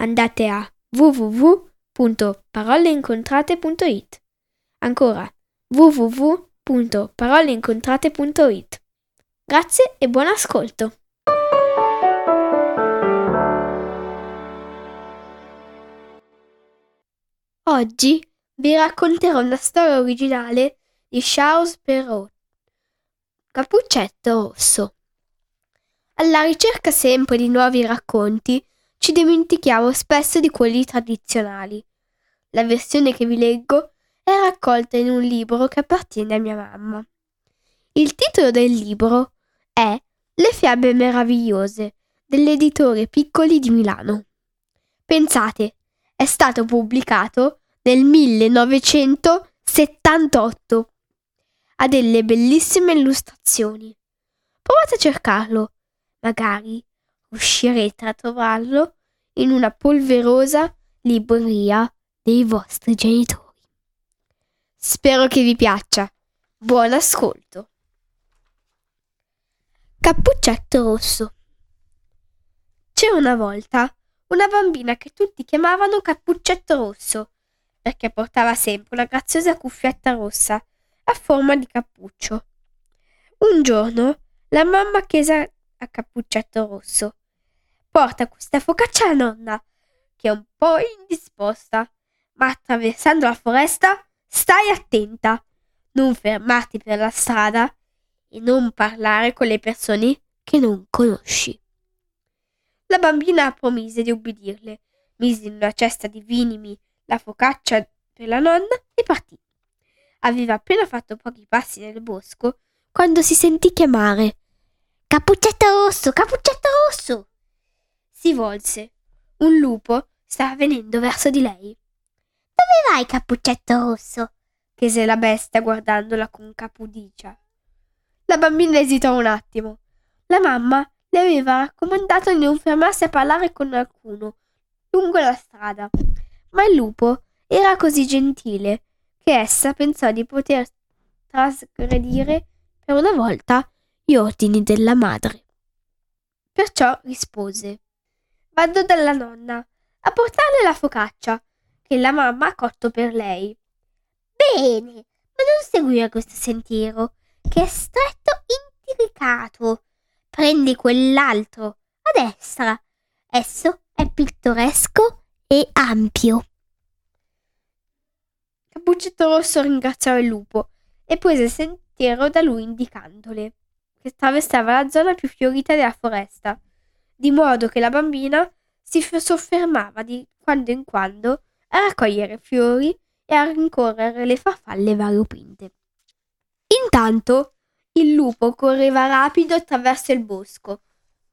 andate a www.paroleincontrate.it. Ancora www.paroleincontrate.it. Grazie e buon ascolto. Oggi vi racconterò una storia originale di Charles Perrault. Cappuccetto rosso. Alla ricerca sempre di nuovi racconti, ci dimentichiamo spesso di quelli tradizionali. La versione che vi leggo è raccolta in un libro che appartiene a mia mamma. Il titolo del libro è Le fiabe meravigliose dell'editore Piccoli di Milano. Pensate, è stato pubblicato nel 1978. Ha delle bellissime illustrazioni. Provate a cercarlo, magari riuscirete a trovarlo in una polverosa libreria dei vostri genitori. Spero che vi piaccia. Buon ascolto. Cappuccetto rosso. C'era una volta una bambina che tutti chiamavano Cappuccetto rosso perché portava sempre una graziosa cuffietta rossa a forma di cappuccio. Un giorno la mamma chiese a Cappuccetto rosso porta questa focaccia alla nonna, che è un po' indisposta, ma attraversando la foresta stai attenta, non fermarti per la strada e non parlare con le persone che non conosci. La bambina promise di ubbidirle, mise in una cesta di vinimi la focaccia per la nonna e partì. Aveva appena fatto pochi passi nel bosco quando si sentì chiamare. Cappuccetto rosso, cappuccetto rosso! Si volse. Un lupo stava venendo verso di lei. Dove vai, Cappuccetto Rosso? chiese la bestia guardandola con capudicia. La bambina esitò un attimo. La mamma le aveva raccomandato di non fermarsi a parlare con alcuno lungo la strada, ma il lupo era così gentile che essa pensò di poter trasgredire per una volta gli ordini della madre. Perciò rispose Vado dalla nonna a portarle la focaccia che la mamma ha cotto per lei. Bene, ma non seguire questo sentiero, che è stretto intricato. Prendi quell'altro a destra. Esso è pittoresco e ampio. Cappuccetto Rosso ringraziò il lupo e prese il sentiero da lui indicandole, che attraversava la zona più fiorita della foresta di modo che la bambina si soffermava di quando in quando a raccogliere fiori e a rincorrere le farfalle variopinte. Intanto il lupo correva rapido attraverso il bosco,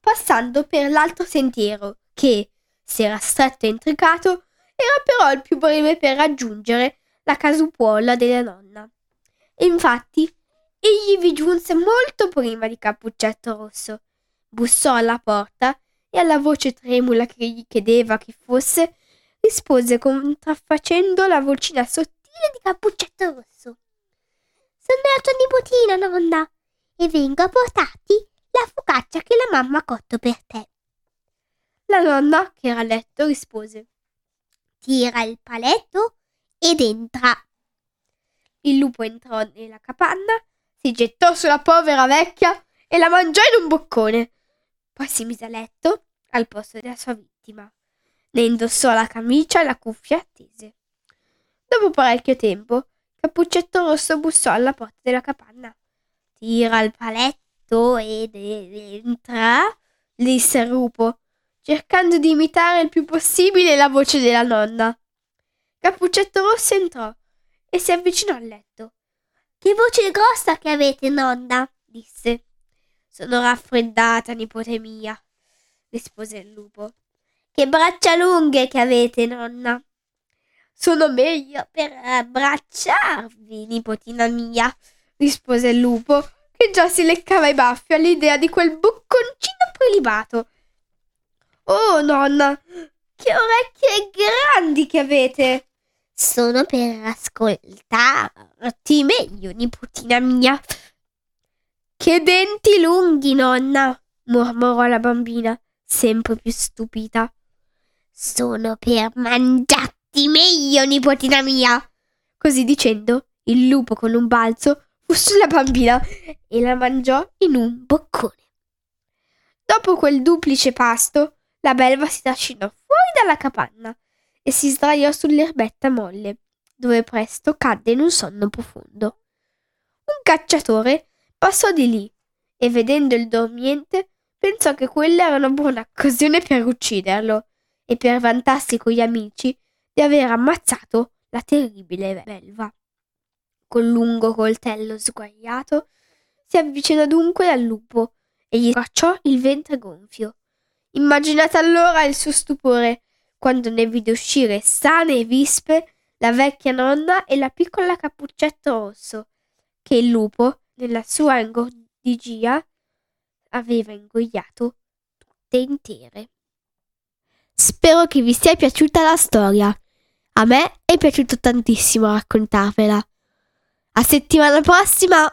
passando per l'altro sentiero, che, se era stretto e intricato, era però il più breve per raggiungere la casupuola della nonna. E infatti egli vi giunse molto prima di Cappuccetto Rosso, bussò alla porta e alla voce tremula che gli chiedeva chi fosse, rispose contraffacendo la vocina sottile di Cappuccetto Rosso. Sono la tua nipotina, nonna, e vengo a portarti la focaccia che la mamma ha cotto per te. La nonna, che era a letto, rispose Tira il paletto ed entra. Il lupo entrò nella capanna, si gettò sulla povera vecchia e la mangiò in un boccone. Poi si mise a letto al posto della sua vittima. Ne indossò la camicia e la cuffia attese. Dopo parecchio tempo, Cappuccetto Rosso bussò alla porta della capanna. Tira il paletto ed entra, disse il lupo, cercando di imitare il più possibile la voce della nonna. Cappuccetto Rosso entrò e si avvicinò al letto. Che voce grossa che avete, nonna, disse. Sono raffreddata, nipote mia, rispose il lupo. Che braccia lunghe che avete, nonna. Sono meglio per abbracciarvi, nipotina mia, rispose il lupo, che già si leccava i baffi all'idea di quel bocconcino prelibato. Oh, nonna, che orecchie grandi che avete! Sono per ascoltarti meglio, nipotina mia. Che denti lunghi, nonna, mormorò la bambina, sempre più stupita. Sono per mangiarti meglio, nipotina mia. Così dicendo, il lupo con un balzo fu sulla bambina e la mangiò in un boccone. Dopo quel duplice pasto, la belva si trascinò fuori dalla capanna e si sdraiò sull'erbetta molle, dove presto cadde in un sonno profondo. Un cacciatore passò di lì e vedendo il dormiente pensò che quella era una buona occasione per ucciderlo e per vantarsi con gli amici di aver ammazzato la terribile belva. Col lungo coltello sguaiato si avvicinò dunque al lupo e gli cacciò il ventre gonfio. Immaginate allora il suo stupore quando ne vide uscire sane e vispe la vecchia nonna e la piccola cappuccetto rosso che il lupo nella sua ingordigia aveva ingoiato tutte intere. Spero che vi sia piaciuta la storia. A me è piaciuto tantissimo raccontarvela. A settimana prossima!